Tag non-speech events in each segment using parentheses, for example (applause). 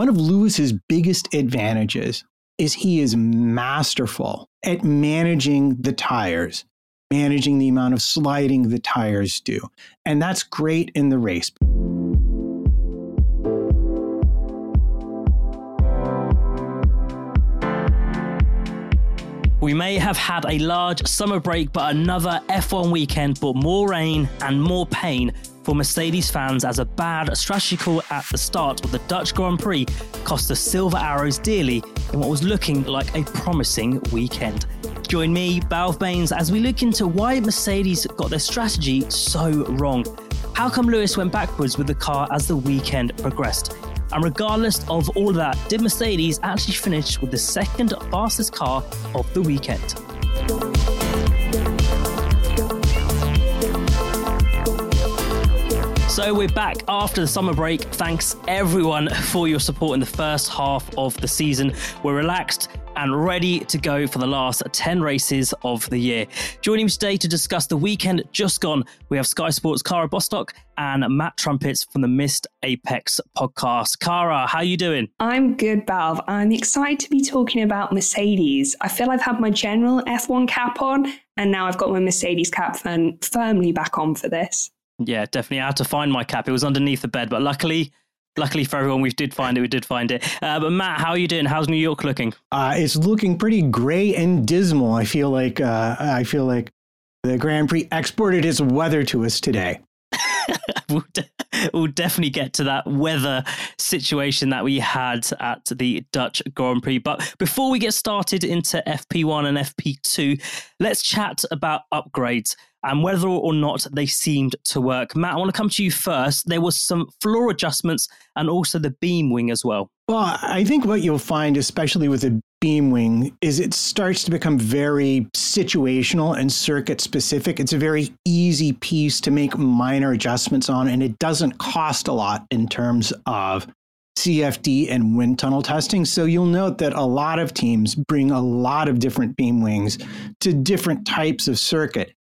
one of Lewis's biggest advantages is he is masterful at managing the tires, managing the amount of sliding the tires do. And that's great in the race. We may have had a large summer break, but another F1 weekend brought more rain and more pain for Mercedes fans as a bad strategy call at the start of the Dutch Grand Prix cost the Silver Arrows dearly in what was looking like a promising weekend. Join me, Balve Baines, as we look into why Mercedes got their strategy so wrong. How come Lewis went backwards with the car as the weekend progressed? And regardless of all that, did Mercedes actually finish with the second fastest car of the weekend? So we're back after the summer break. Thanks everyone for your support in the first half of the season. We're relaxed and ready to go for the last 10 races of the year. Joining me today to discuss the weekend just gone, we have Sky Sports' Cara Bostock and Matt Trumpets from the Missed Apex podcast. Cara, how are you doing? I'm good, Balve. I'm excited to be talking about Mercedes. I feel I've had my general F1 cap on, and now I've got my Mercedes cap firmly back on for this. Yeah, definitely. I had to find my cap. It was underneath the bed, but luckily, luckily for everyone, we did find it. We did find it. Uh, but Matt, how are you doing? How's New York looking? Uh, it's looking pretty gray and dismal. I feel like uh, I feel like the Grand Prix exported its weather to us today. (laughs) we'll, de- we'll, definitely get to that weather situation that we had at the Dutch Grand Prix. But before we get started into FP1 and FP2, let's chat about upgrades and whether or not they seemed to work. Matt, I want to come to you first. There was some floor adjustments and also the beam wing as well. Well, I think what you'll find, especially with the beam wing, is it starts to become very situational and circuit specific. It's a very easy piece to make minor adjustments on, and it doesn't cost a lot in terms of CFD and wind tunnel testing. So you'll note that a lot of teams bring a lot of different beam wings to different types of circuit.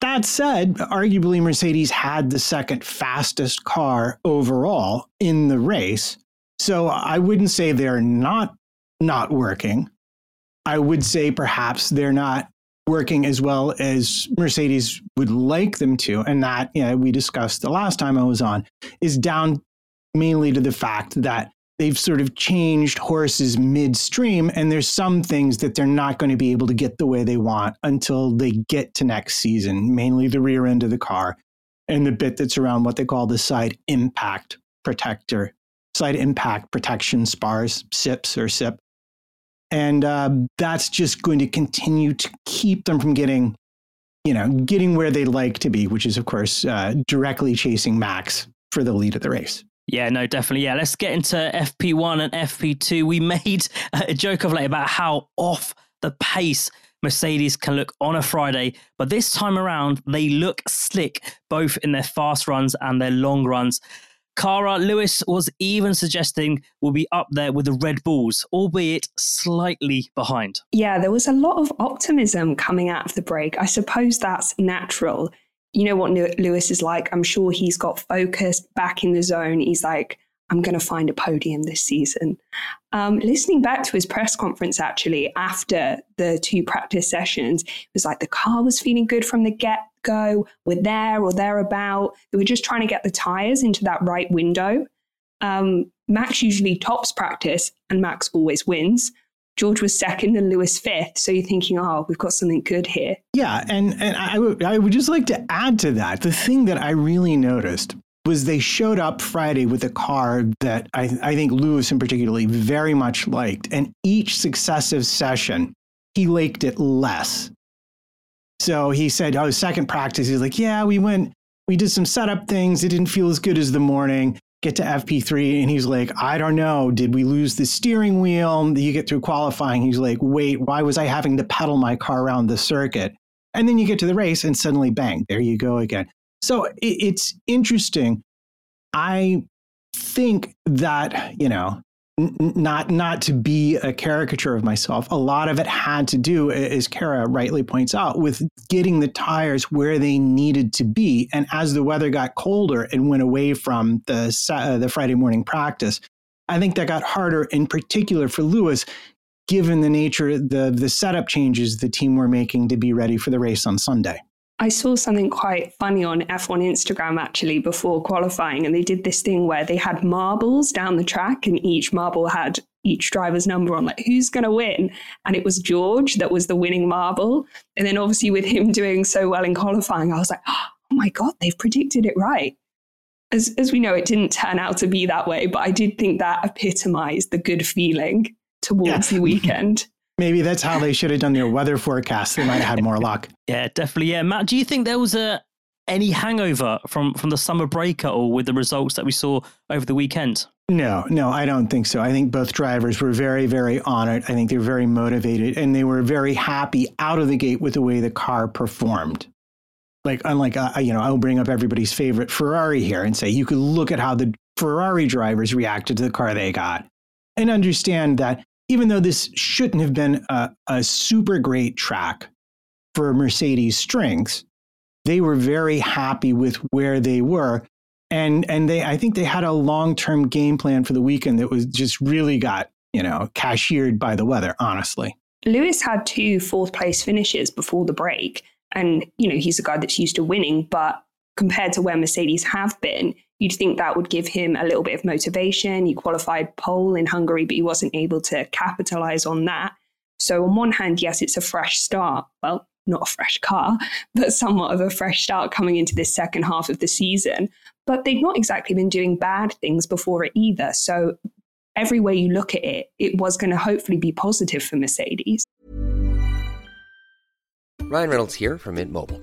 That said, arguably Mercedes had the second fastest car overall in the race. So I wouldn't say they're not not working. I would say perhaps they're not working as well as Mercedes would like them to. And that, you know, we discussed the last time I was on, is down mainly to the fact that they've sort of changed horses midstream and there's some things that they're not going to be able to get the way they want until they get to next season mainly the rear end of the car and the bit that's around what they call the side impact protector side impact protection spars sips or sip. And uh, that's just going to continue to keep them from getting you know getting where they'd like to be which is of course uh, directly chasing max for the lead of the race yeah, no, definitely. Yeah, let's get into FP1 and FP2. We (laughs) made a joke of late about how off the pace Mercedes can look on a Friday, but this time around, they look slick both in their fast runs and their long runs. Cara Lewis was even suggesting we'll be up there with the Red Bulls, albeit slightly behind. Yeah, there was a lot of optimism coming out of the break. I suppose that's natural you know what Lewis is like. I'm sure he's got focused back in the zone. He's like, I'm going to find a podium this season. Um, listening back to his press conference, actually, after the two practice sessions, it was like the car was feeling good from the get go. We're there or thereabout. They were just trying to get the tires into that right window. Um, Max usually tops practice, and Max always wins. George was second and Lewis fifth. So you're thinking, oh, we've got something good here. Yeah. And, and I, w- I would just like to add to that the thing that I really noticed was they showed up Friday with a car that I, I think Lewis in particularly very much liked. And each successive session, he liked it less. So he said, oh, second practice, he's like, yeah, we went, we did some setup things. It didn't feel as good as the morning get to FP3 and he's like, I don't know. Did we lose the steering wheel? You get through qualifying. He's like, wait, why was I having to pedal my car around the circuit? And then you get to the race and suddenly, bang, there you go again. So it's interesting. I think that, you know, not not to be a caricature of myself. A lot of it had to do, as Cara rightly points out, with getting the tires where they needed to be. And as the weather got colder and went away from the uh, the Friday morning practice, I think that got harder in particular for Lewis, given the nature, the, the setup changes the team were making to be ready for the race on Sunday. I saw something quite funny on F1 Instagram actually before qualifying, and they did this thing where they had marbles down the track, and each marble had each driver's number on, like who's going to win. And it was George that was the winning marble. And then obviously, with him doing so well in qualifying, I was like, oh my God, they've predicted it right. As, as we know, it didn't turn out to be that way, but I did think that epitomized the good feeling towards yeah. the weekend. Maybe that's how they should have done their weather forecast. They might have had more luck. (laughs) Yeah, definitely. Yeah, Matt, do you think there was a any hangover from from the summer break at all with the results that we saw over the weekend? No, no, I don't think so. I think both drivers were very, very honored. I think they're very motivated and they were very happy out of the gate with the way the car performed. Like, unlike, uh, you know, I'll bring up everybody's favorite Ferrari here and say you could look at how the Ferrari drivers reacted to the car they got and understand that even though this shouldn't have been a, a super great track for Mercedes strengths, they were very happy with where they were. And, and they, I think they had a long term game plan for the weekend that was just really got, you know, cashiered by the weather, honestly. Lewis had two fourth place finishes before the break. And, you know, he's a guy that's used to winning, but compared to where Mercedes have been, you'd think that would give him a little bit of motivation. He qualified pole in Hungary, but he wasn't able to capitalize on that. So, on one hand, yes, it's a fresh start. Well, not a fresh car, (laughs) but somewhat of a fresh start coming into this second half of the season. But they've not exactly been doing bad things before it either. So, every way you look at it, it was going to hopefully be positive for Mercedes. Ryan Reynolds here from Mint Mobile.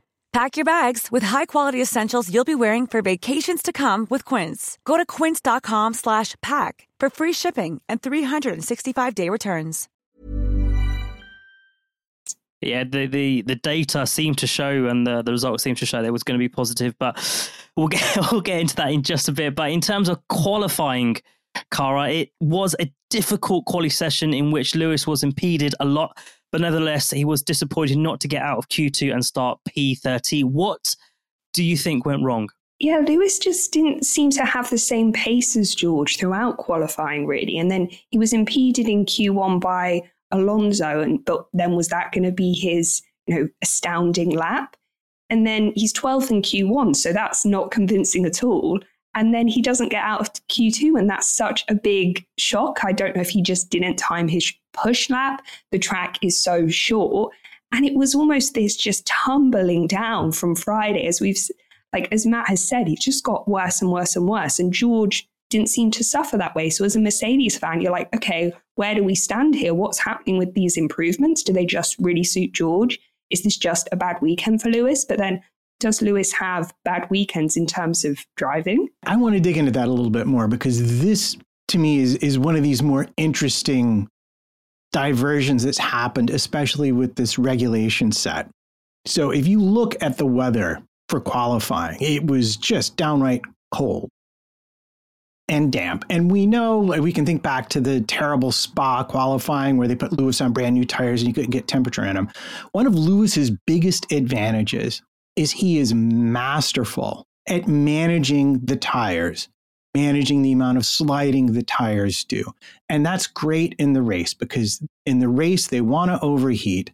Pack your bags with high-quality essentials you'll be wearing for vacations to come with Quince. Go to quince.com slash pack for free shipping and 365-day returns. Yeah, the, the, the data seemed to show and the, the results seemed to show there was going to be positive, but we'll get, (laughs) we'll get into that in just a bit. But in terms of qualifying, Cara, it was a difficult quali session in which Lewis was impeded a lot but nevertheless, he was disappointed not to get out of Q2 and start P30. What do you think went wrong? Yeah, Lewis just didn't seem to have the same pace as George throughout qualifying, really. And then he was impeded in Q1 by Alonso, and but then was that going to be his, you know, astounding lap? And then he's 12th in Q1, so that's not convincing at all. And then he doesn't get out of Q2, and that's such a big shock. I don't know if he just didn't time his push lap. The track is so short. And it was almost this just tumbling down from Friday, as we've, like, as Matt has said, it just got worse and worse and worse. And George didn't seem to suffer that way. So, as a Mercedes fan, you're like, okay, where do we stand here? What's happening with these improvements? Do they just really suit George? Is this just a bad weekend for Lewis? But then does Lewis have bad weekends in terms of driving? I want to dig into that a little bit more because this, to me, is, is one of these more interesting diversions that's happened, especially with this regulation set. So if you look at the weather for qualifying, it was just downright cold and damp. And we know, we can think back to the terrible Spa qualifying where they put Lewis on brand new tires and you couldn't get temperature in them. One of Lewis's biggest advantages is he is masterful at managing the tires, managing the amount of sliding the tires do. And that's great in the race because in the race, they want to overheat.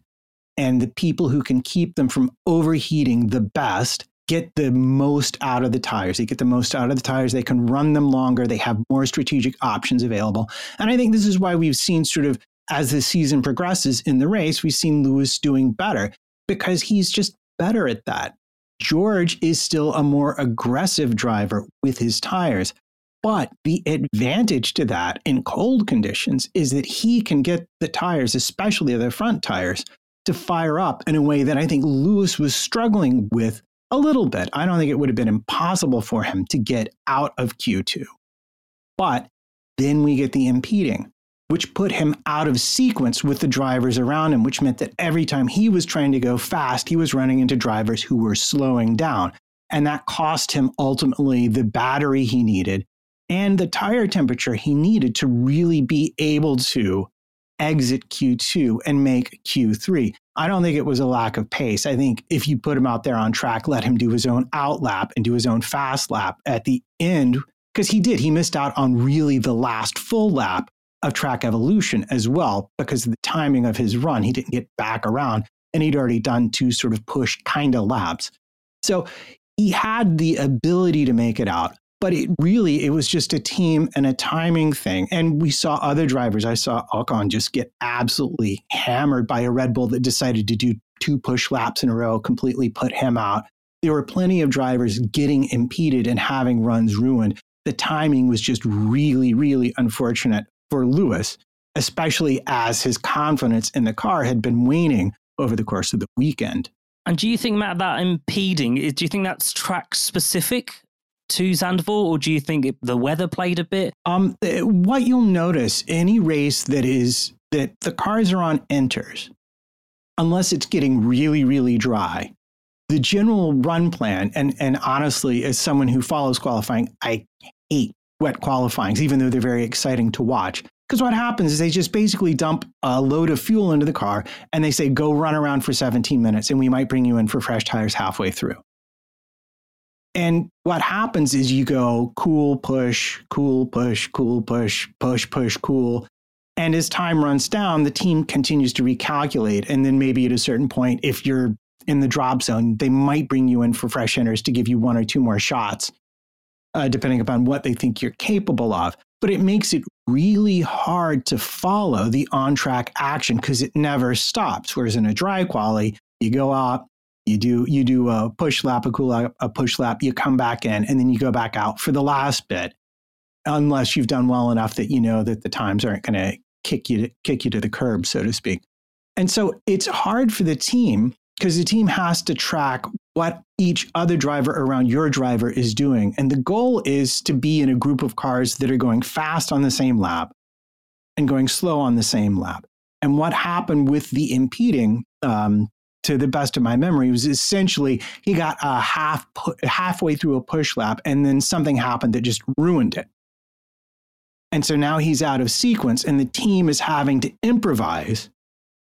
And the people who can keep them from overheating the best get the most out of the tires. They get the most out of the tires. They can run them longer. They have more strategic options available. And I think this is why we've seen sort of as the season progresses in the race, we've seen Lewis doing better because he's just better at that. George is still a more aggressive driver with his tires. But the advantage to that in cold conditions is that he can get the tires, especially the front tires, to fire up in a way that I think Lewis was struggling with a little bit. I don't think it would have been impossible for him to get out of Q2. But then we get the impeding which put him out of sequence with the drivers around him, which meant that every time he was trying to go fast, he was running into drivers who were slowing down. And that cost him ultimately the battery he needed and the tire temperature he needed to really be able to exit Q2 and make Q3. I don't think it was a lack of pace. I think if you put him out there on track, let him do his own out lap and do his own fast lap at the end, because he did, he missed out on really the last full lap of track evolution as well because of the timing of his run. He didn't get back around and he'd already done two sort of push kind of laps. So he had the ability to make it out, but it really it was just a team and a timing thing. And we saw other drivers. I saw Ocon just get absolutely hammered by a Red Bull that decided to do two push laps in a row, completely put him out. There were plenty of drivers getting impeded and having runs ruined. The timing was just really, really unfortunate for Lewis, especially as his confidence in the car had been waning over the course of the weekend. And do you think, Matt, that impeding, eh, do you think that's track specific to Zandvoort, or do you think the weather played a bit? Um, eh, what you'll notice any race that is that the cars are on inters, unless it's getting really, really dry, the general run plan, and, and honestly, as someone who follows qualifying, I hate wet qualifyings, even though they're very exciting to watch. Because what happens is they just basically dump a load of fuel into the car and they say, go run around for 17 minutes and we might bring you in for fresh tires halfway through. And what happens is you go cool, push, cool, push, cool, push, push, push, cool. And as time runs down, the team continues to recalculate. And then maybe at a certain point, if you're in the drop zone, they might bring you in for fresh inters to give you one or two more shots uh, depending upon what they think you're capable of. But it makes it really hard to follow the on track action because it never stops. Whereas in a dry quali, you go out, you do you do a push lap, a cool lap, a push lap, you come back in, and then you go back out for the last bit, unless you've done well enough that you know that the times aren't going to kick you to, kick you to the curb, so to speak. And so it's hard for the team because the team has to track what each other driver around your driver is doing. And the goal is to be in a group of cars that are going fast on the same lap and going slow on the same lap. And what happened with the impeding, um, to the best of my memory, was essentially he got a half halfway through a push lap, and then something happened that just ruined it. And so now he's out of sequence, and the team is having to improvise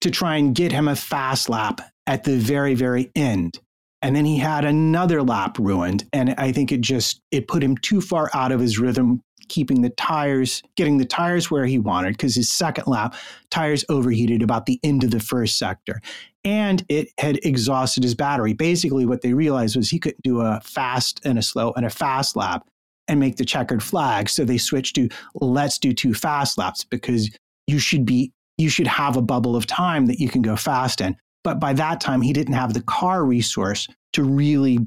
to try and get him a fast lap at the very, very end. And then he had another lap ruined. And I think it just, it put him too far out of his rhythm, keeping the tires, getting the tires where he wanted, because his second lap, tires overheated about the end of the first sector. And it had exhausted his battery. Basically, what they realized was he couldn't do a fast and a slow and a fast lap and make the checkered flag. So they switched to let's do two fast laps because you should be you should have a bubble of time that you can go fast in. But by that time, he didn't have the car resource to really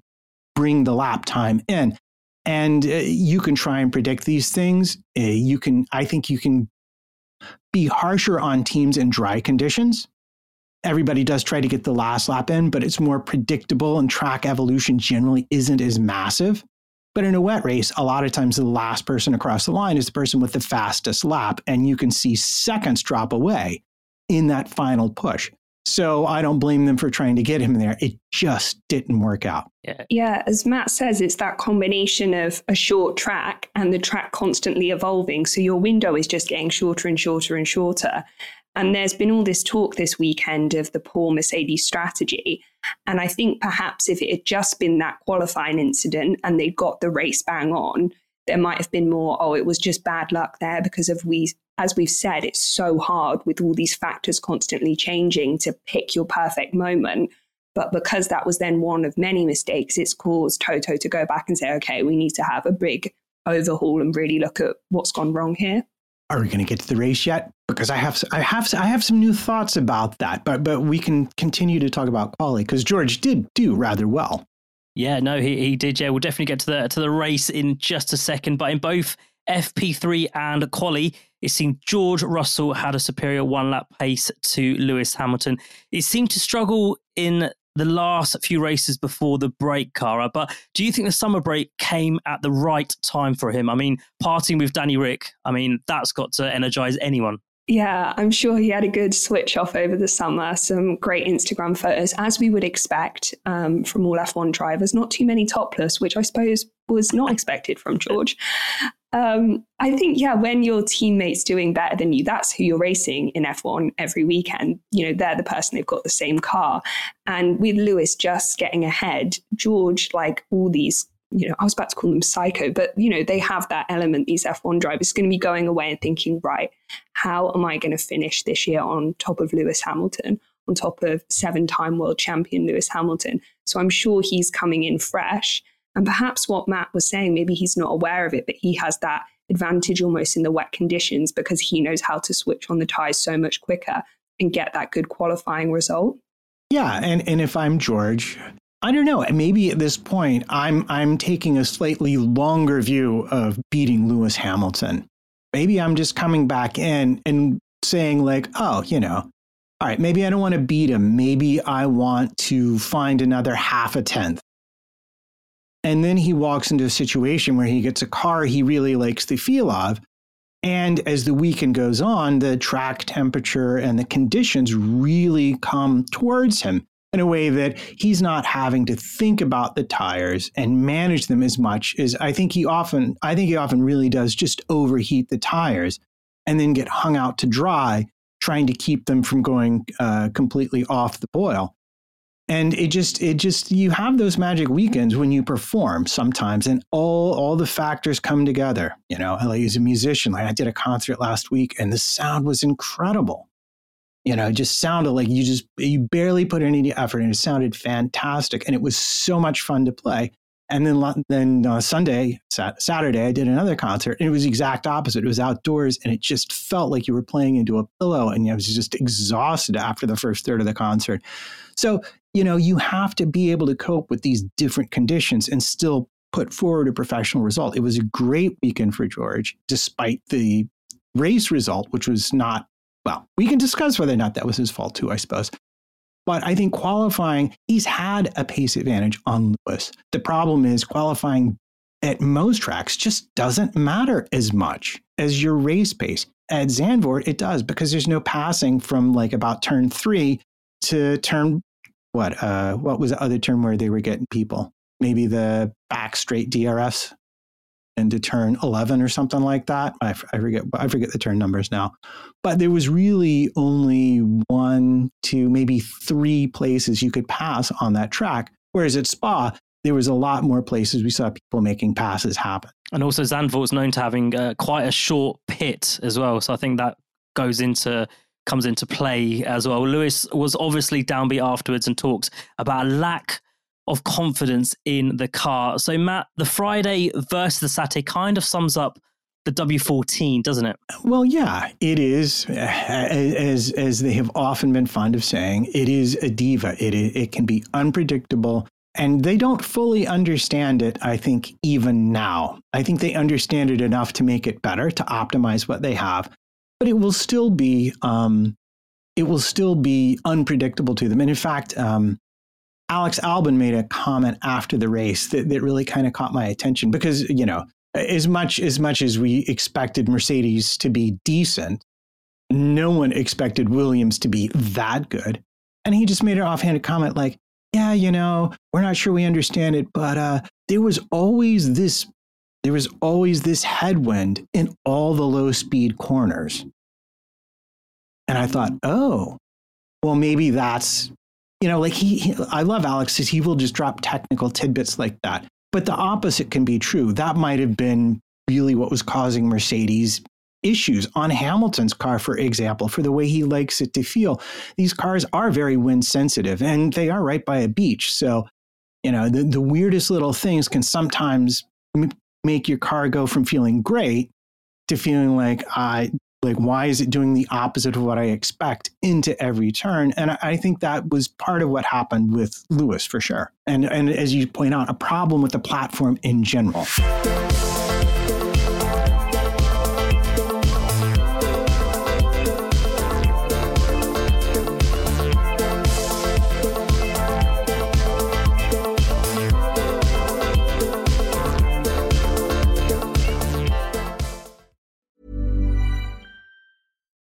bring the lap time in. And uh, you can try and predict these things. Uh, you can, I think you can be harsher on teams in dry conditions. Everybody does try to get the last lap in, but it's more predictable and track evolution generally isn't as massive. But in a wet race, a lot of times the last person across the line is the person with the fastest lap, and you can see seconds drop away in that final push. So I don't blame them for trying to get him there. It just didn't work out. Yeah. yeah, as Matt says, it's that combination of a short track and the track constantly evolving. So your window is just getting shorter and shorter and shorter. And there's been all this talk this weekend of the poor Mercedes strategy. And I think perhaps if it had just been that qualifying incident and they'd got the race bang on, there might have been more, oh, it was just bad luck there because of we, as we've said, it's so hard with all these factors constantly changing to pick your perfect moment. But because that was then one of many mistakes, it's caused Toto to go back and say, okay, we need to have a big overhaul and really look at what's gone wrong here. Are we going to get to the race yet? Because I have I have I have some new thoughts about that, but but we can continue to talk about quali because George did do rather well. Yeah, no, he, he did. Yeah, we'll definitely get to the to the race in just a second. But in both FP3 and quali, it seemed George Russell had a superior one lap pace to Lewis Hamilton. It seemed to struggle in the last few races before the break, Cara. Uh, but do you think the summer break came at the right time for him? I mean, parting with Danny Ric, I mean, that's got to energize anyone. Yeah, I'm sure he had a good switch off over the summer. Some great Instagram photos, as we would expect um, from all F1 drivers. Not too many topless, which I suppose was not expected from George. Um, I think, yeah, when your teammate's doing better than you, that's who you're racing in F1 every weekend. You know, they're the person they've got the same car. And with Lewis just getting ahead, George, like all these, you know, I was about to call them psycho, but, you know, they have that element, these F1 drivers, going to be going away and thinking, right, how am I going to finish this year on top of Lewis Hamilton? On top of seven time world champion Lewis Hamilton. So I'm sure he's coming in fresh. And perhaps what Matt was saying, maybe he's not aware of it, but he has that advantage almost in the wet conditions because he knows how to switch on the tires so much quicker and get that good qualifying result. Yeah, and and if I'm George, I don't know. Maybe at this point, I'm I'm taking a slightly longer view of beating Lewis Hamilton. Maybe I'm just coming back in and saying like, oh, you know, all right, maybe I don't want to beat him. Maybe I want to find another half a tenth. And then he walks into a situation where he gets a car he really likes the feel of. And as the weekend goes on, the track temperature and the conditions really come towards him in a way that he's not having to think about the tires and manage them as much as I think he often I think he often really does just overheat the tires and then get hung out to dry trying to keep them from going uh, completely off the boil. And it just it just you have those magic weekends when you perform sometimes and all all the factors come together. You know like as a musician. Like i did a concert last week and the sound was incredible you know it just sounded like you just you barely put any effort and it sounded fantastic and it was so much fun to play and then then uh, Sunday, Saturday, I did another concert, and it was the exact opposite. It was outdoors, and it just felt like you were playing into a pillow, and I was just exhausted after the first third of the concert. So you know, you have to be able to cope with these different conditions and still put forward a professional result. It was a great weekend for George, despite the race result, which was not, well, we can discuss whether or not that was his fault too, I suppose. But I think qualifying, he's had a pace advantage on Lewis. The problem is qualifying at most tracks just doesn't matter as much as your race pace. At Zandvoort, it does because there's no passing from like about turn three to turn what uh, what was the other term where they were getting people? Maybe the back straight DRS into turn 11 or something like that. I, I forget I forget the turn numbers now. But there was really only one, two, maybe three places you could pass on that track. Whereas at Spa, there was a lot more places we saw people making passes happen. And also Zandvoort is known to having uh, quite a short pit as well. So I think that goes into comes into play as well. Lewis was obviously downbeat afterwards and talked about a lack of confidence in the car. So, Matt, the Friday versus the Saturday kind of sums up the W14, doesn't it? Well, yeah, it is. As as they have often been fond of saying, it is a diva. It it can be unpredictable, and they don't fully understand it. I think even now, I think they understand it enough to make it better to optimize what they have but it will still be um, it will still be unpredictable to them. And in fact, um, Alex Albon made a comment after the race that, that really kind of caught my attention because you know as much as much as we expected Mercedes to be decent, no one expected Williams to be that good. And he just made an offhanded comment like, "Yeah, you know, we're not sure we understand it, but uh, there was always this there was always this headwind in all the low speed corners. And I thought, oh, well, maybe that's you know, like he, he I love Alex he will just drop technical tidbits like that. But the opposite can be true. That might have been really what was causing Mercedes issues on Hamilton's car, for example, for the way he likes it to feel. These cars are very wind sensitive and they are right by a beach. So, you know, the, the weirdest little things can sometimes m- make your car go from feeling great to feeling like I like why is it doing the opposite of what I expect into every turn? And I, think that was part of what happened with Lewis for sure. And and as you point out, a problem with the platform in general.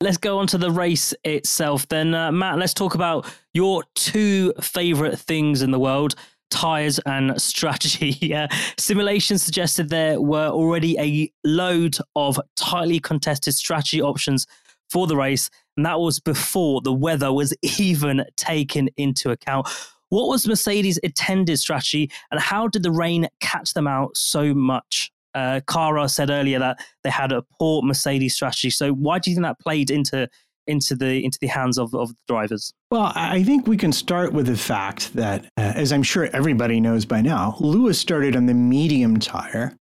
Let's go on to the race itself then. Uh, Matt, let's talk about your two favorite things in the world tires and (laughs) strategy. Yeah. Simulations suggested there were already a load of tightly contested strategy options for the race, and that was before the weather was (laughs) even taken into account. What was Mercedes' intended strategy, and how did the rain catch them out so much? Uh, Cara said earlier that they had a poor Mercedes strategy. So why do you think that played into into the into the hands of, of the drivers? Well, I think we can start with the fact that, uh, as I'm sure everybody knows by now, Lewis started on the medium tire,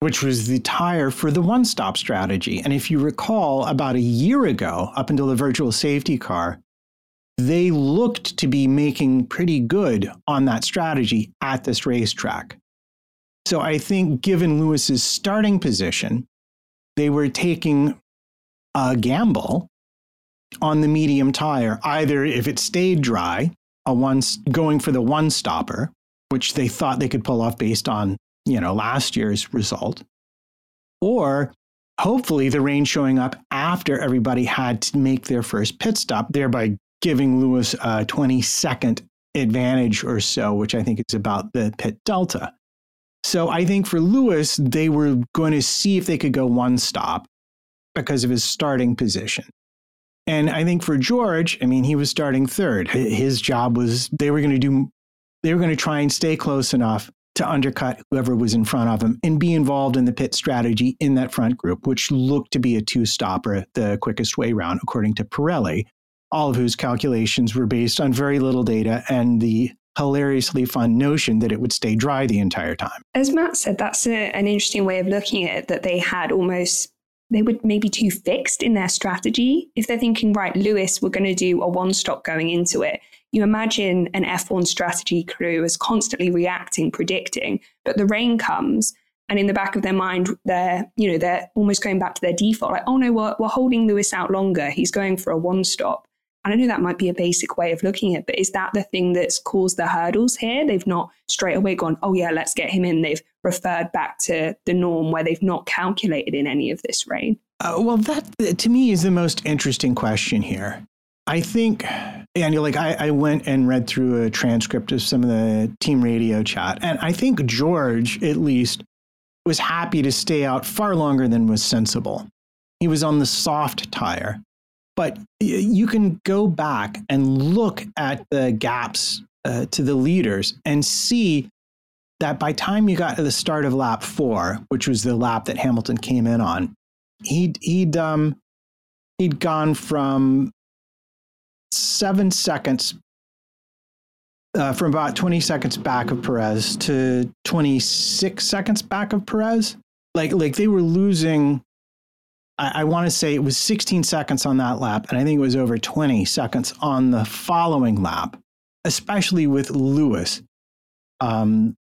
which was the tire for the one stop strategy. And if you recall, about a year ago, up until the virtual safety car, they looked to be making pretty good on that strategy at this racetrack. So I think, given Lewis's starting position, they were taking a gamble on the medium tire. Either if it stayed dry, a one going for the one stopper, which they thought they could pull off based on you know last year's result, or hopefully the rain showing up after everybody had to make their first pit stop, thereby giving Lewis a 20 second advantage or so, which I think is about the pit delta. So I think for Lewis, they were going to see if they could go one stop because of his starting position. And I think for George, I mean, he was starting third. His job was they were going to do, they were going to try and stay close enough to undercut whoever was in front of him and be involved in the pit strategy in that front group, which looked to be a two stopper, the quickest way round, according to Pirelli, all of whose calculations were based on very little data and the hilariously fun notion that it would stay dry the entire time. As Matt said, that's a, an interesting way of looking at it, that they had almost they were maybe too fixed in their strategy. If they're thinking, right, Lewis, we're going to do a one stop going into it, you imagine an F1 strategy crew as constantly reacting, predicting, but the rain comes. And in the back of their mind, they're, you know, they're almost going back to their default, like, oh no, we're, we're holding Lewis out longer. He's going for a one stop. I know that might be a basic way of looking at it, but is that the thing that's caused the hurdles here? They've not straight away gone, oh, yeah, let's get him in. They've referred back to the norm where they've not calculated in any of this rain. Uh, well, that to me is the most interesting question here. I think, and you're like I, I went and read through a transcript of some of the team radio chat, and I think George, at least, was happy to stay out far longer than was sensible. He was on the soft tire. But you can go back and look at the gaps uh, to the leaders and see that by time you got to the start of lap four, which was the lap that Hamilton came in on, he'd he'd um he'd gone from seven seconds uh, from about 20 seconds back of Perez to 26 seconds back of Perez. Like, like they were losing. I, I want to say it was 16 seconds on that lap, and I think it was over 20 seconds on the following lap, especially with Lewis, um,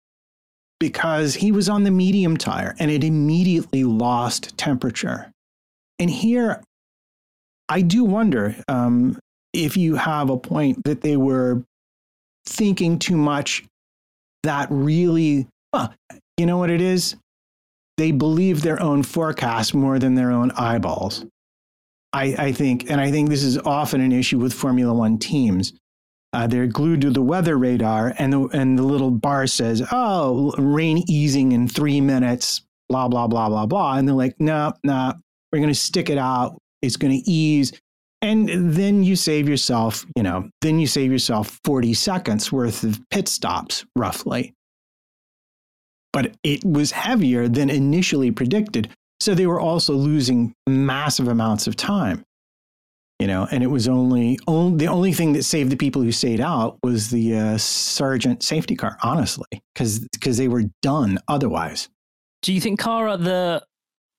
because he was on the medium tire and it immediately lost temperature. And here, I do wonder um, if you have a point that they were thinking too much that really, well, you know what it is? They believe their own forecast more than their own eyeballs. I, I think, and I think this is often an issue with Formula One teams. Uh, they're glued to the weather radar, and the, and the little bar says, oh, rain easing in three minutes, blah, blah, blah, blah, blah. And they're like, no, no, we're going to stick it out. It's going to ease. And then you save yourself, you know, then you save yourself 40 seconds worth of pit stops, roughly. But it was heavier than initially predicted. So they were also losing massive amounts of time. You know, and it was only, only the only thing that saved the people who stayed out was the uh, Sargeant safety car, honestly, because because they were done otherwise. Do you think Cara, the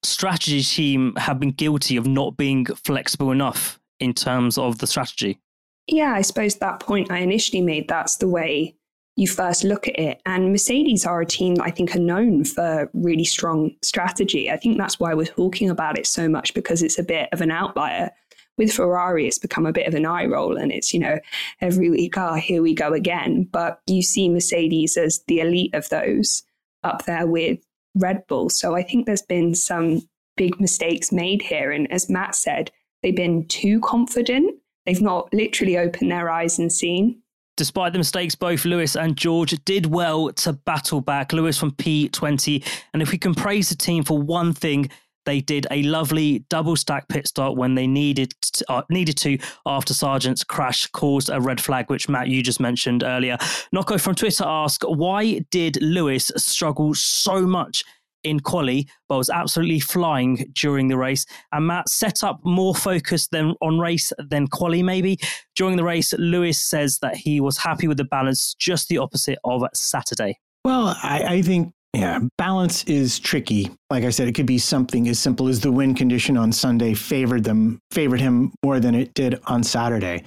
strategy team, have been guilty of not being flexible enough in terms of the strategy? Yeah, I suppose that point I initially made, that's the way you first look at it. And Mercedes are a team that I think are known for really strong strategy. I think that's why we're talking about it so much because it's a bit of an outlier. With Ferrari, it's become a bit of an eye roll, and it's, you know, every week, ah, oh, here we go again. But you see Mercedes as the elite of those up there with Red Bull. So I think there's been some big mistakes made here. And as Matt said, They've been too confident. They've not literally opened their eyes and seen. Despite the mistakes, both Lewis and George did well to battle back. Lewis from P20. And if we can praise the team for one thing, they did a lovely double stack pit stop when they needed to, uh, needed to after Sargeant's crash caused a red flag, which Matt you just mentioned earlier. Nocco from Twitter asked, "Why did Lewis struggle so much in quali, but was absolutely flying during the race. And Matt set up more focus than on race than quali, maybe. During the race, Lewis says that he was happy with the balance, just the opposite of Saturday. Well, I, I think yeah, balance is tricky. Like I said, it could be something as simple as the wind condition on Sunday favored them, favored him more than it did on Saturday.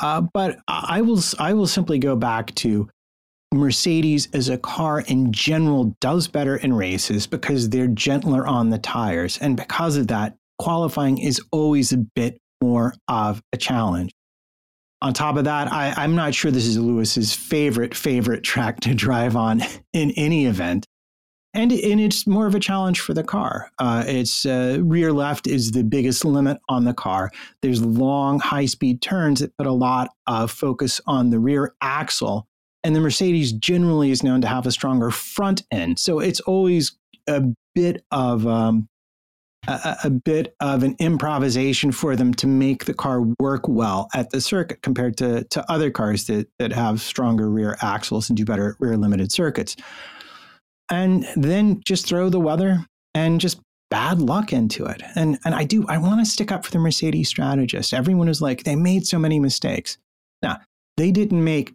Uh, but I will, I will simply go back to Mercedes as a car in general does better in races because they're gentler on the tires. And because of that, qualifying is always a bit more of a challenge. On top of that, I, am not sure this is Lewis's favorite, favorite track to drive on (laughs) in any event. And, and it's more of a challenge for the car. Uh, its uh, rear left is the biggest limit on the car. There's long, high speed turns that put a lot of focus on the rear axle and the Mercedes generally is known to have a stronger front end. So it's always a bit of um, a, a, bit of an improvisation for them to make the car work well at the circuit compared to, to other cars that, that have stronger rear axles and do better rear limited circuits. And then just throw the weather and just bad luck into it. And and I do I want to stick up for the Mercedes strategist. Everyone is like they made so many mistakes. Now, they didn't make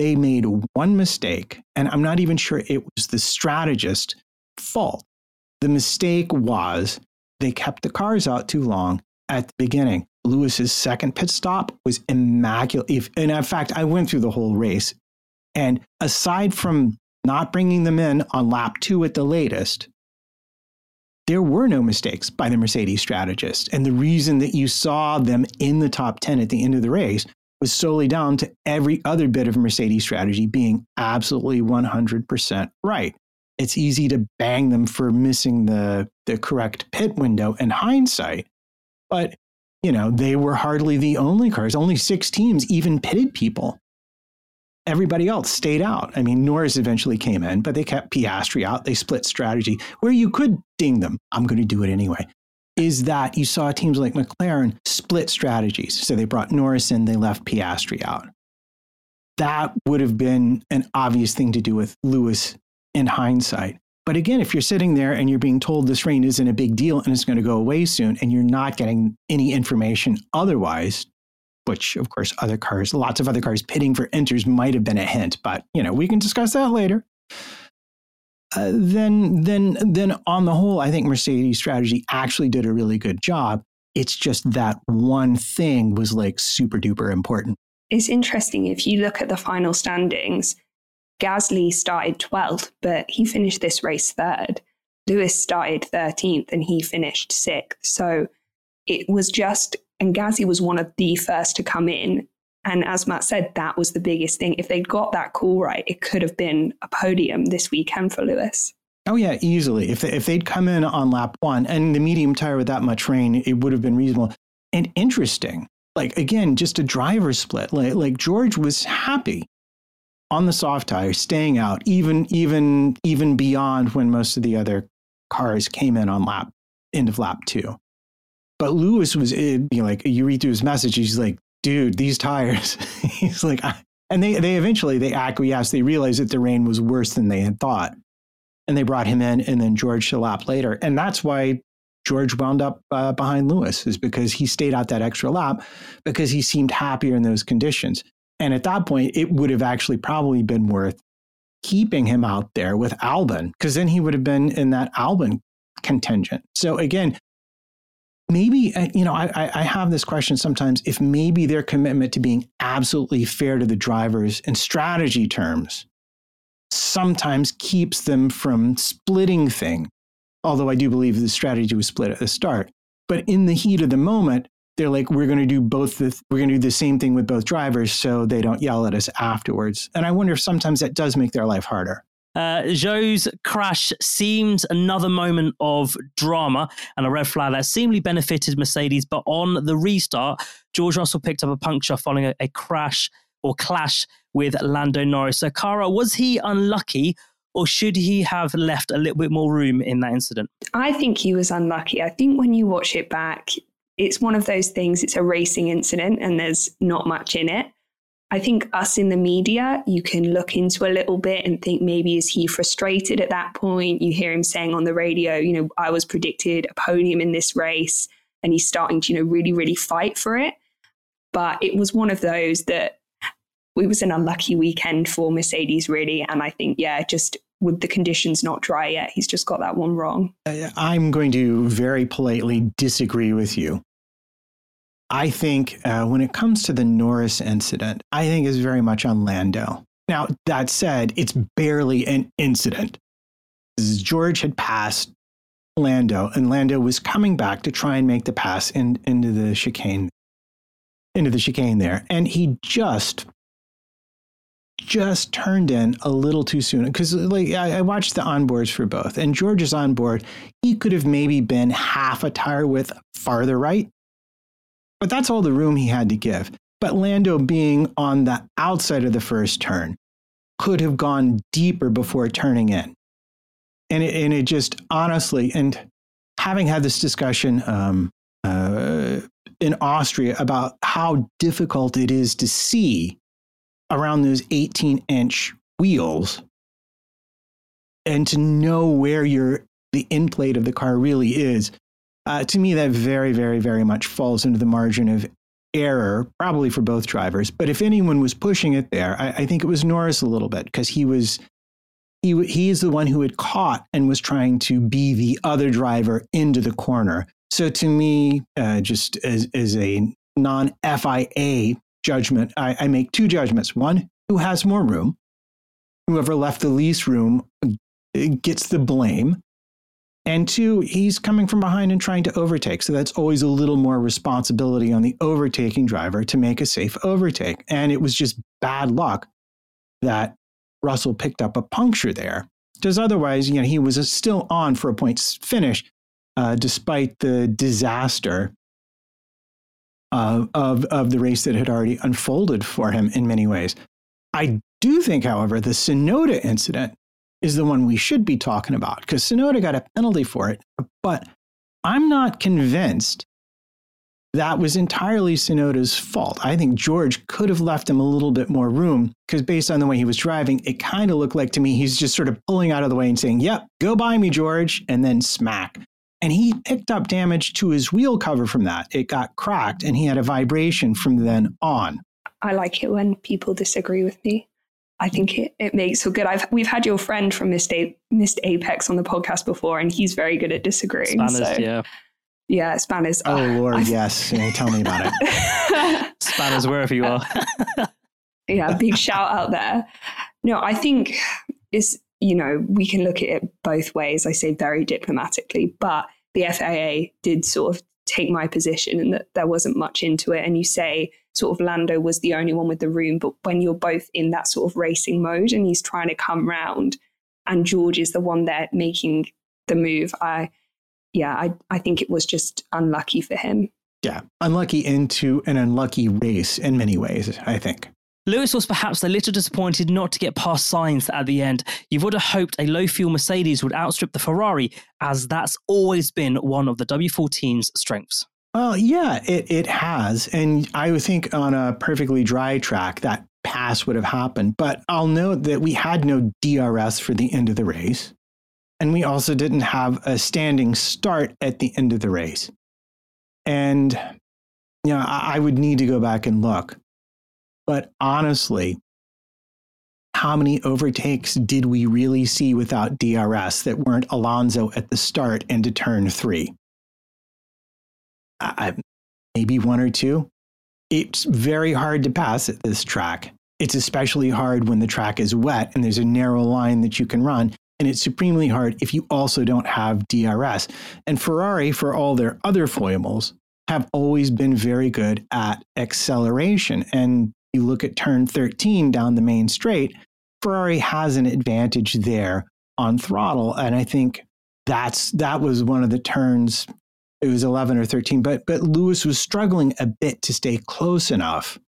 they made one mistake, and I'm not even sure it was the strategist's fault. The mistake was they kept the cars out too long at the beginning. Lewis's second pit stop was immaculate. And in fact, I went through the whole race. And aside from not bringing them in on lap two at the latest, there were no mistakes by the Mercedes strategist. And the reason that you saw them in the top 10 at the end of the race was solely down to every other bit of Mercedes strategy being absolutely 100% right. It's easy to bang them for missing the, the correct pit window in hindsight, but you know, they were hardly the only cars. Only six teams even pitted people. Everybody else stayed out. I mean, Norris eventually came in, but they kept Piastri out. They split strategy where you could ding them. I'm going to do it anyway is that you saw teams like McLaren split strategies. So they brought Norris in, they left Piastri out. That would have been an obvious thing to do with Lewis in hindsight. But again, if you're sitting there and you're being told this rain isn't a big deal and it's going to go away soon, and you're not getting any information otherwise, which of course other cars, lots of other cars pitting for inters might have been a hint, but you know we can discuss that later. Uh, then, then, then on the whole, I think Mercedes' strategy actually did a really good job. It's just that one thing was like super duper important. It's interesting if you look at the final standings. Gasly started 12th, but he finished this race third. Lewis started 13th and he finished sixth. So it was just, and Gasly was one of the first to come in. And as Matt said, that was the biggest thing. If they'd got that call right, it could have been a podium this weekend for Lewis. Oh yeah, easily. If they, if they'd come in on lap one and the medium tire with that much rain, it would have been reasonable and interesting. Like again, just a driver split. Like like George was happy on the soft tire, staying out even even even beyond when most of the other cars came in on lap end of lap two. But Lewis was eh, you know, like you read through his message, he's like, dude, these tires. (laughs) he's like, and they they eventually they acquiesced. They realized that the rain was worse than they had thought, and they brought him in, and then George lap later, and that's why George wound up uh, behind Lewis is because he stayed out that extra lap because he seemed happier in those conditions. And at that point, it would have actually probably been worth keeping him out there with Albon because then he would have been in that Albon contingent. So again, maybe uh, you know I, I have this question sometimes if maybe their commitment to being absolutely fair to the drivers in strategy terms sometimes keeps them from splitting things although i do believe the strategy was split at the start. But in the heat of the moment they're like we're going to do both the, we're going to do the same thing with both drivers so they don't yell at us afterwards. And i wonder if sometimes that does make their life harder uh, Zhou's crash seemed another moment of drama and a red flag that seemingly benefited Mercedes. But on the restart, George Russell picked up a puncture following a, a crash or clash with Lando Norris. So, Cara, was he unlucky or should he have left a little bit more room in that incident? I think he was unlucky. I think when you watch it back, it's one of those things, it's a racing incident and there's not much in it. I think us in the media, you can look into a little bit and think maybe is he frustrated at that point? You hear him saying on the radio, you know, I was predicted a podium in this race, and he's starting to, you know, really, really fight for it. But it was one of those that it was an unlucky weekend for Mercedes, really. And I think, yeah, just with the conditions not dry yet, he's just got that one wrong. I'm going to very politely disagree with you. I think uh, when it comes to the Norris incident, I think is very much on Lando. Now, that said, it's barely an incident. George had passed Lando, and Lando was coming back to try and make the pass in, into the chicane, into the chicane there, and he just just turned in a little too soon because like I, I, watched the onboards for both and george's onboard he could have maybe been half a tire width farther right but that's all the room he had to give. But Lando being on the outside of the first turn could have gone deeper before turning in. And it, and it just honestly, and having had this discussion um, uh, in Austria about how difficult it is to see around those 18 inch wheels and to know where your the endplate of the car really is uh, to me, that very, very, very much falls into the margin of error, probably for both drivers. But if anyone was pushing it there, I, I think it was Norris a little bit because he was he he is the one who had caught and was trying to be the other driver into the corner. So to me, uh, just as as a non FIA judgment, I, I make two judgments. One, who has more room? Whoever left the least room uh, gets the blame. And two, he's coming from behind and trying to overtake. So that's always a little more responsibility on the overtaking driver to make a safe overtake. And it was just bad luck that Russell picked up a puncture there. Because otherwise, you know, he was still on for a point finish, uh, despite the disaster of, of, of the race that had already unfolded for him in many ways. I do think, however, the Tsunoda incident is the one we should be talking about because Tsunoda got a penalty for it. But I'm not convinced that was entirely Tsunoda's fault. I think George could have left him a little bit more room because, based on the way he was driving, it kind of looked like to me he's just sort of pulling out of the way and saying, Yep, go by me, George, and then smack. And he picked up damage to his wheel cover from that. It got cracked and he had a vibration from then on. I like it when people disagree with me. I think it, it makes for good. I've we've had your friend from Missed, A- Missed Apex on the podcast before, and he's very good at disagreeing. Spanners, so, yeah. Yeah, Spanners. Oh, Lord, I've... yes. Yeah, tell me about it. (laughs) Spanners, wherever you are. (laughs) yeah, big shout out there. No, I think it's, you know, we can look at it both ways. I say very diplomatically, but the FIA did sort of take my position and that there wasn't much into it. And you say sort of Lando was the only one with the room, but when you're both in that sort of racing mode and he's trying to come round and George is the one there making the move, I yeah, I, I think it was just unlucky for him. Yeah, unlucky into an unlucky race in many ways, I think. Lewis was perhaps a little disappointed not to get past Sainz at the end. You would have hoped a low fuel Mercedes would outstrip the Ferrari, as that's always been one of the W14's strengths. Well, yeah, it, it has. And I would think on a perfectly dry track, that pass would have happened. But I'll note that we had no DRS for the end of the race. And we also didn't have a standing start at the end of the race. And, you know, I, I would need to go back and look. But honestly, how many overtakes did we really see without DRS that weren't Alonso at the start into turn three? I, maybe one or two. It's very hard to pass at this track. It's especially hard when the track is wet and there's a narrow line that you can run. And it's supremely hard if you also don't have DRS. And Ferrari, for all their other foibles, have always been very good at acceleration. And you look at turn 13 down the main straight, Ferrari has an advantage there on throttle. And I think that's that was one of the turns. It was 11 or 13, but but Lewis was struggling a bit to stay close enough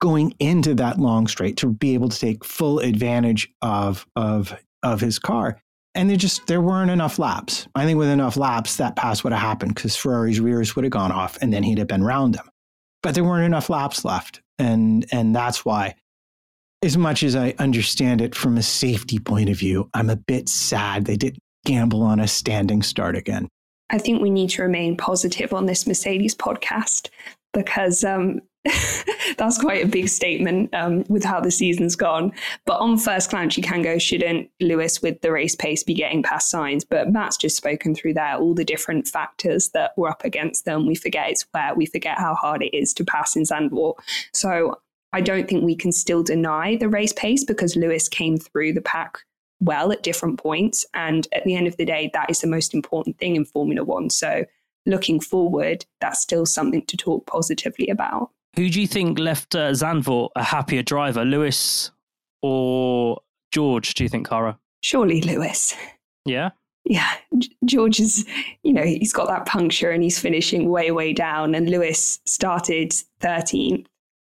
going into that long straight to be able to take full advantage of of of his car. And there just there weren't enough laps. I think with enough laps, that pass would have happened because Ferrari's rears would have gone off and then he'd have been round them. But there weren't enough laps left. And and that's why, as much as I understand it from a safety point of view, I'm a bit sad they didn't gamble on a standing start again. I think we need to remain positive on this Mercedes podcast because um, (laughs) that's quite a big statement um, with how the season's gone. But on first glance, you can go, shouldn't Lewis with the race pace be getting past Sainz? But Matt's just spoken through there, all the different factors that were up against them. We forget it's where, We forget how hard it is to pass in Zandvoort. So I don't think we can still deny the race pace because Lewis came through the pack well at different points. And at the end of the day, that is the most important thing in Formula One. So looking forward, that's still something to talk positively about. Who do you think left uh, Zandvoort a happier driver, Lewis or George? Do you think, Cara? Surely Lewis. Yeah. Yeah, George is, you know, he's got that puncture and he's finishing way, way down. And Lewis started 13th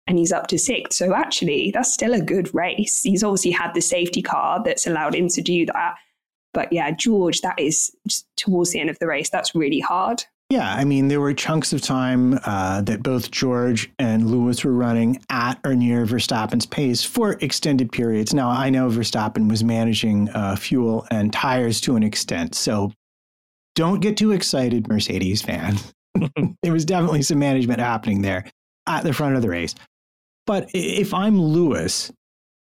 and he's up to sixth. So actually, that's still a good race. He's obviously had the safety car that's allowed him to do that. But yeah, George, that is towards the end of the race, that's really hard. Yeah, I mean, there were chunks of time uh, that both George and Lewis were running at or near Verstappen's pace for extended periods. Now, I know Verstappen was managing uh, fuel and tires to an extent, so don't get too excited, Mercedes fans. (laughs) there was definitely some management happening there at the front of the race. But if I'm Lewis,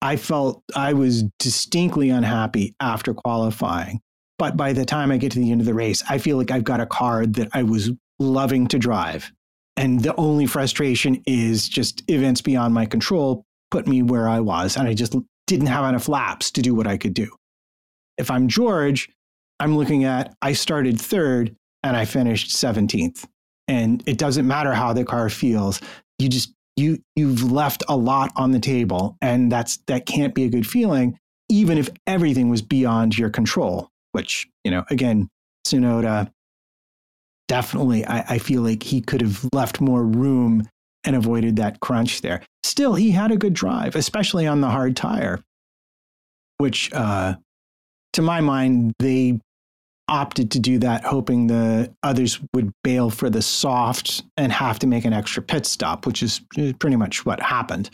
I felt I was distinctly unhappy after qualifying but by the time I get to the end of the race, I feel like I've got a car that I was loving to drive. And the only frustration is just events beyond my control put me where I was. And I just didn't have enough laps to do what I could do. If I'm George, I'm looking at I started third and I finished 17th. And it doesn't matter how the car feels. You just you you've left a lot on the table and that's that can't be a good feeling even if everything was beyond your control which, you know, again, Tsunoda definitely, I, I feel like he could have left more room and avoided that crunch there. Still, he had a good drive, especially on the hard tire, which, uh, to my mind, they opted to do that, hoping the others would bail for the soft and have to make an extra pit stop, which is pretty much what happened.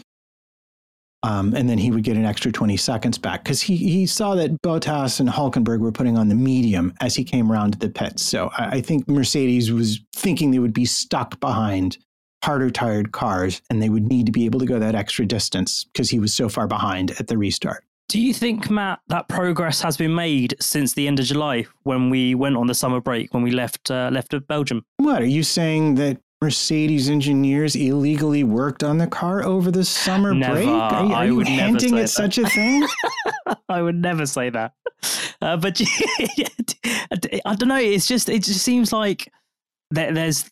Um, and then he would get an extra 20 seconds back because he, he saw that Bottas and Hulkenberg were putting on the medium as he came around to the pits. So I, I think Mercedes was thinking they would be stuck behind harder tired cars and they would need to be able to go that extra distance because he was so far behind at the restart. Do you think, Matt, that progress has been made since the end of July when we went on the summer break, when we left uh, left of Belgium? What are you saying that Mercedes engineers illegally worked on the car over the summer never. break? Are you, are you hinting at that. such a thing? (laughs) I would never say that. Uh, but (laughs) I don't know. It's just it just seems like there's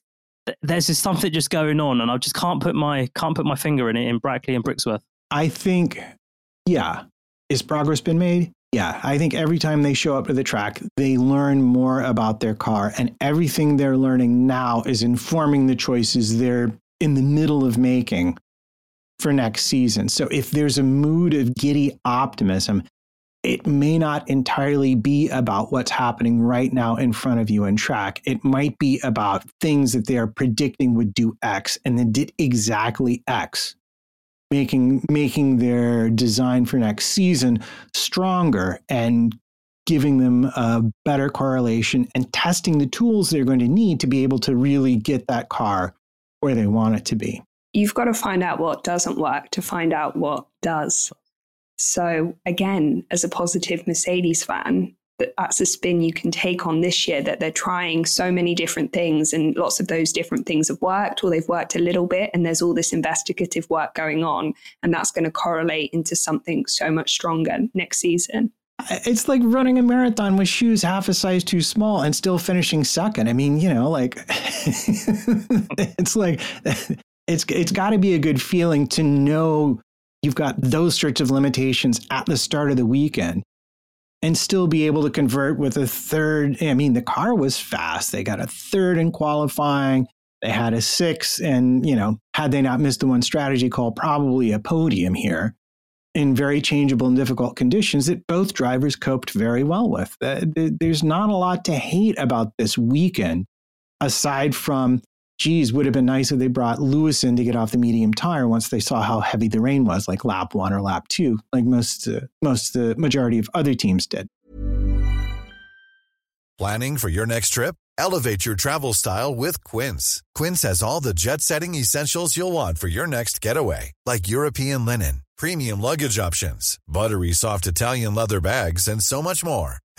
there's just something just going on, and I just can't put my can't put my finger in it in Brackley and Brixworth. I think, yeah, is progress been made? Yeah, I think every time they show up to the track, they learn more about their car, and everything they're learning now is informing the choices they're in the middle of making for next season. So if there's a mood of giddy optimism, it may not entirely be about what's happening right now in front of you in track. It might be about things that they are predicting would do X and then did exactly X making making their design for next season stronger and giving them a better correlation and testing the tools they're going to need to be able to really get that car where they want it to be. You've got to find out what doesn't work to find out what does. So, again, as a positive Mercedes fan, Uh, that's a spin you can take on this year that they're trying so many different things and lots of those different things have worked or they've worked a little bit and there's all this investigative work going on and that's going to correlate into something so much stronger next season. It's like running a marathon with shoes half a size too small and still finishing second. I mean you know like (laughs) it's like it's it's got to be a good feeling to know you've got those sorts of limitations at the start of the weekend and still be able to convert with a third. I mean, the car was fast. They got a third in qualifying. They had a six, and you know, had they not missed the one strategy call, probably a podium here in very changeable and difficult conditions that both drivers coped very well with. There's not a lot to hate about this weekend, aside from geez, would have been nice if they brought Lewis in to get off the medium tire once they saw how heavy the rain was, like lap one or lap two, like most uh, most the majority of other teams did. Planning for your next trip? Elevate your travel style with Quince. Quince has all the jet-setting essentials you'll want for your next getaway, like European linen, premium luggage options, buttery soft Italian leather bags, and so much more.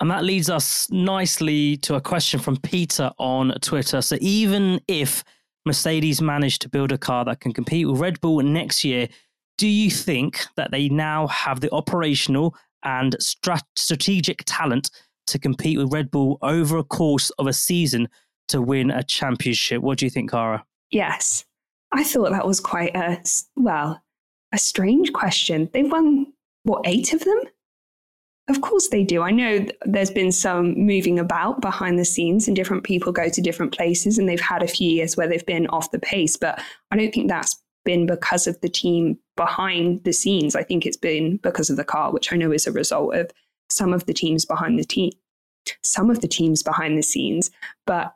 And that leads us nicely to a question from Peter on Twitter. So even if Mercedes managed to build a car that can compete with Red Bull next year, do you think that they now have the operational and strat- strategic talent to compete with Red Bull over a course of a season to win a championship? What do you think, Cara? Yes. I thought that was quite a, well, a strange question. They've won, what, eight of them? Of course they do. I know there's been some moving about behind the scenes and different people go to different places and they've had a few years where they've been off the pace, but I don't think that's been because of the team behind the scenes. I think it's been because of the car, which I know is a result of some of the teams behind the team, some of the teams behind the scenes. But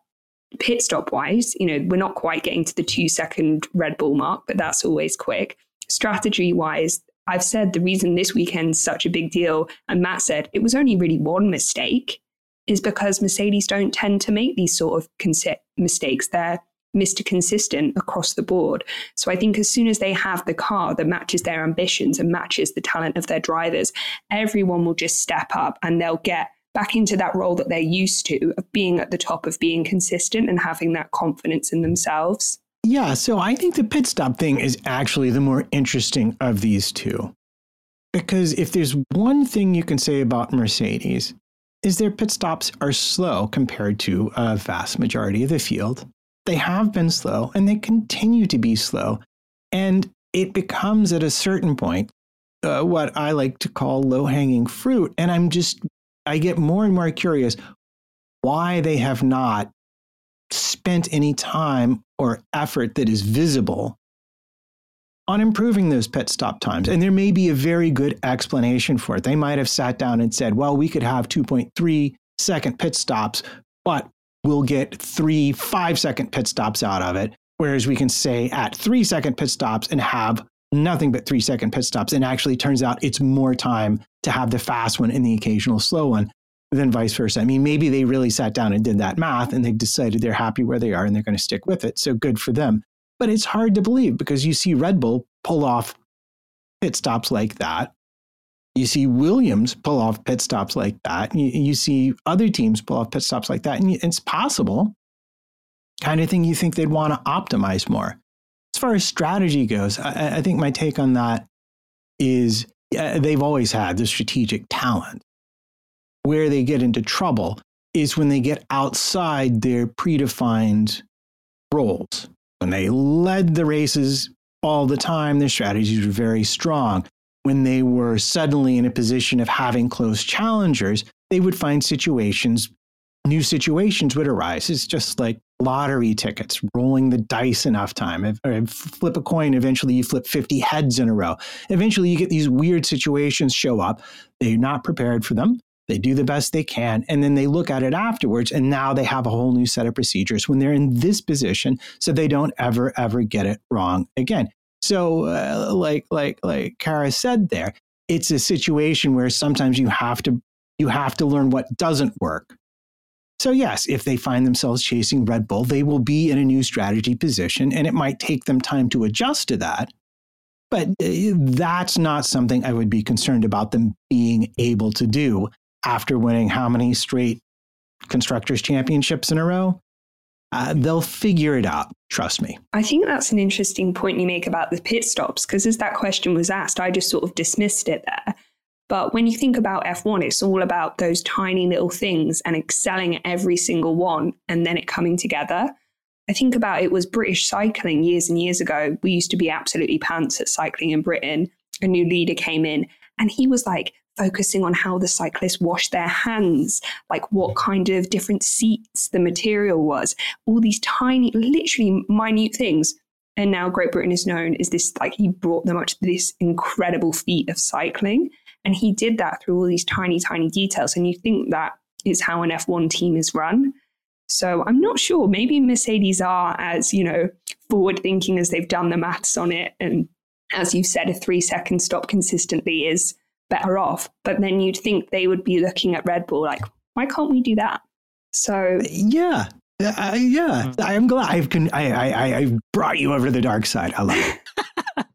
pit stop wise, you know, we're not quite getting to the two second Red Bull mark, but that's always quick. Strategy wise, I've said the reason this weekend's such a big deal, and Matt said it was only really one mistake, is because Mercedes don't tend to make these sort of mistakes. They're Mr. Consistent across the board. So I think as soon as they have the car that matches their ambitions and matches the talent of their drivers, everyone will just step up and they'll get back into that role that they're used to of being at the top of being consistent and having that confidence in themselves. Yeah, so I think the pit stop thing is actually the more interesting of these two. Because if there's one thing you can say about Mercedes, is their pit stops are slow compared to a vast majority of the field. They have been slow and they continue to be slow. And it becomes at a certain point uh, what I like to call low hanging fruit. And I'm just, I get more and more curious why they have not spent any time or effort that is visible on improving those pit stop times. And there may be a very good explanation for it. They might have sat down and said, well, we could have 2.3 second pit stops, but we'll get three five second pit stops out of it. Whereas we can say at three second pit stops and have nothing but three second pit stops. And actually turns out it's more time to have the fast one and the occasional slow one than vice versa. I mean, maybe they really sat down and did that math and they decided they're happy where they are and they're going to stick with it. So good for them. But it's hard to believe because you see Red Bull pull off pit stops like that. You see Williams pull off pit stops like that. You, you see other teams pull off pit stops like that. And it's possible, kind of thing you think they'd want to optimize more. As far as strategy goes, I, I think my take on that is uh, they've always had the strategic talent where they get into trouble is when they get outside their predefined roles. When they led the races all the time, their strategies were very strong. When they were suddenly in a position of having close challengers, they would find situations, new situations would arise. It's just like lottery tickets, rolling the dice enough time. If, if flip a coin, eventually you flip 50 heads in a row. Eventually you get these weird situations show up. They're not prepared for them. They do the best they can, and then they look at it afterwards, and now they have a whole new set of procedures when they're in this position, so they don't ever ever get it wrong again. So, uh, like like like Cara said there, it's a situation where sometimes you have to you have to learn what doesn't work. So yes, if they find themselves chasing Red Bull, they will be in a new strategy position, and it might take them time to adjust to that. But uh, that's not something I would be concerned about them being able to do after winning how many straight constructors championships in a row uh, they'll figure it out trust me i think that's an interesting point you make about the pit stops because as that question was asked i just sort of dismissed it there but when you think about f1 it's all about those tiny little things and excelling at every single one and then it coming together I think about it was British cycling years and years ago. We used to be absolutely pants at cycling in Britain. A new leader came in and he was like, focusing on how the cyclists wash their hands, like what kind of different seats the material was, all these tiny, literally minute things. And now Great Britain is known as this, like he brought them up to this incredible feat of cycling. And he did that through all these tiny, tiny details. And you think that is how an F1 team is run. So I'm not sure. Maybe Mercedes are as, you know, forward thinking as they've done the maths on it. And as you said, a three second stop consistently is better off. But then you'd think they would be looking at Red Bull like, why can't we do that? So yeah, uh, yeah, hmm. I'm glad I've con- I, I I brought you over to the dark side. I love it.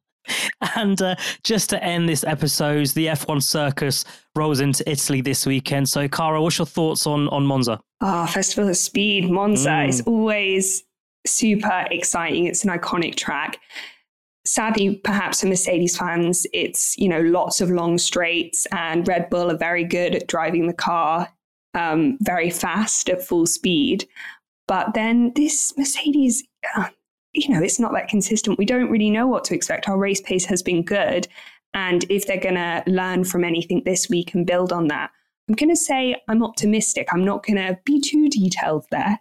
(laughs) and uh, just to end this episode, the F1 circus rolls into Italy this weekend. So, Cara, what's your thoughts on on Monza? Ah, oh, Festival of Speed, Monza mm. is always super exciting. It's an iconic track sadly, perhaps for Mercedes fans, it's you know lots of long straights, and Red Bull are very good at driving the car um, very fast at full speed. But then this Mercedes, uh, you know, it's not that consistent. We don't really know what to expect. Our race pace has been good, and if they're going to learn from anything this week and build on that, I'm going to say I'm optimistic. I'm not going to be too detailed there.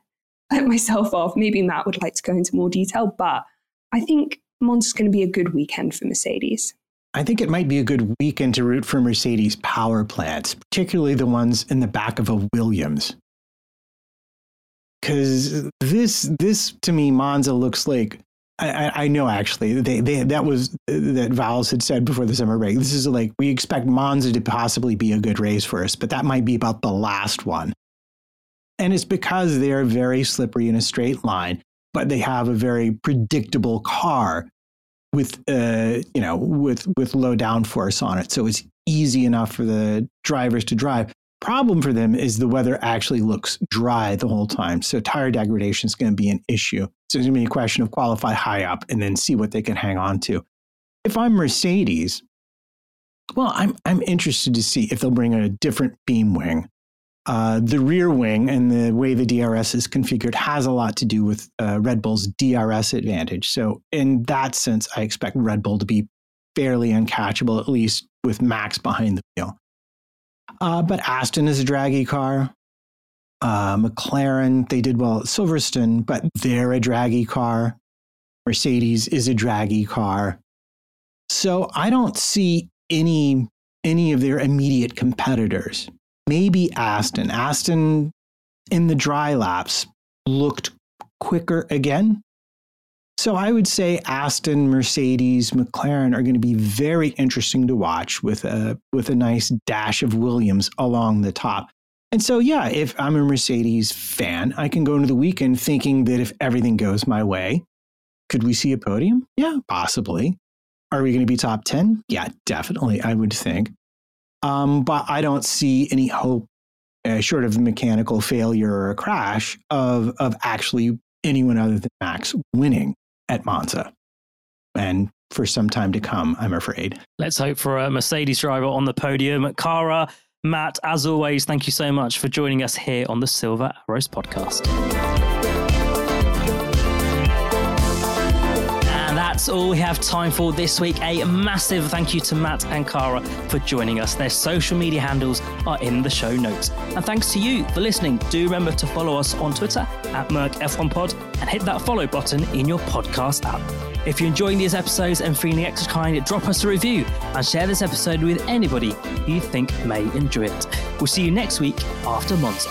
Let (laughs) myself off. Maybe Matt would like to go into more detail, but I think Monza's going to be a good weekend for Mercedes. I think it might be a good weekend to root for Mercedes power plants, particularly the ones in the back of a Williams. Because this, this to me, Monza looks like I, I, know actually they, they that was that Vowles had said before the summer break. This is like we expect Monza to possibly be a good race for us, but that might be about the last one. And it's because they are very slippery in a straight line. but they have a very predictable car with uh, you know with with low downforce on it, so it's easy enough for the drivers to drive. Problem for them is the weather actually looks dry the whole time, so tire degradation is going to be an issue. So it's going to be a question of qualify high up and then see what they can hang on to. If I'm Mercedes, well, I'm I'm interested to see if they'll bring a different beam wing. Uh, the rear wing and the way the DRS is configured has a lot to do with uh, Red Bull's DRS advantage. So, in that sense, I expect Red Bull to be fairly uncatchable, at least with Max behind the wheel. Uh, but Aston is a draggy car. Uh, McLaren, they did well at Silverstone, but they're a draggy car. Mercedes is a draggy car. So I don't see any any of their immediate competitors. Maybe Aston. Aston in the dry laps looked quicker again. So I would say Aston, Mercedes, McLaren are going to be very interesting to watch with a with a nice dash of Williams along the top. And so yeah, if I'm a Mercedes fan, I can go into the weekend thinking that if everything goes my way, could we see a podium? Yeah, possibly. Are we going to be top 10? Yeah, definitely, I would think. Um, but I don't see any hope, uh, short of mechanical failure or a crash, of, of actually anyone other than Max winning at Monza. And for some time to come, I'm afraid. Let's hope for a Mercedes driver on the podium. Cara, Matt, as always, thank you so much for joining us here on the Silver Arrows podcast. That's all we have time for this week. A massive thank you to Matt and Cara for joining us. Their social media handles are in the show notes. And thanks to you for listening. Do remember to follow us on Twitter at MercF1Pod and hit that follow button in your podcast app. If you're enjoying these episodes and feeling extra kind, drop us a review and share this episode with anybody you think may enjoy it. We'll see you next week after Monza.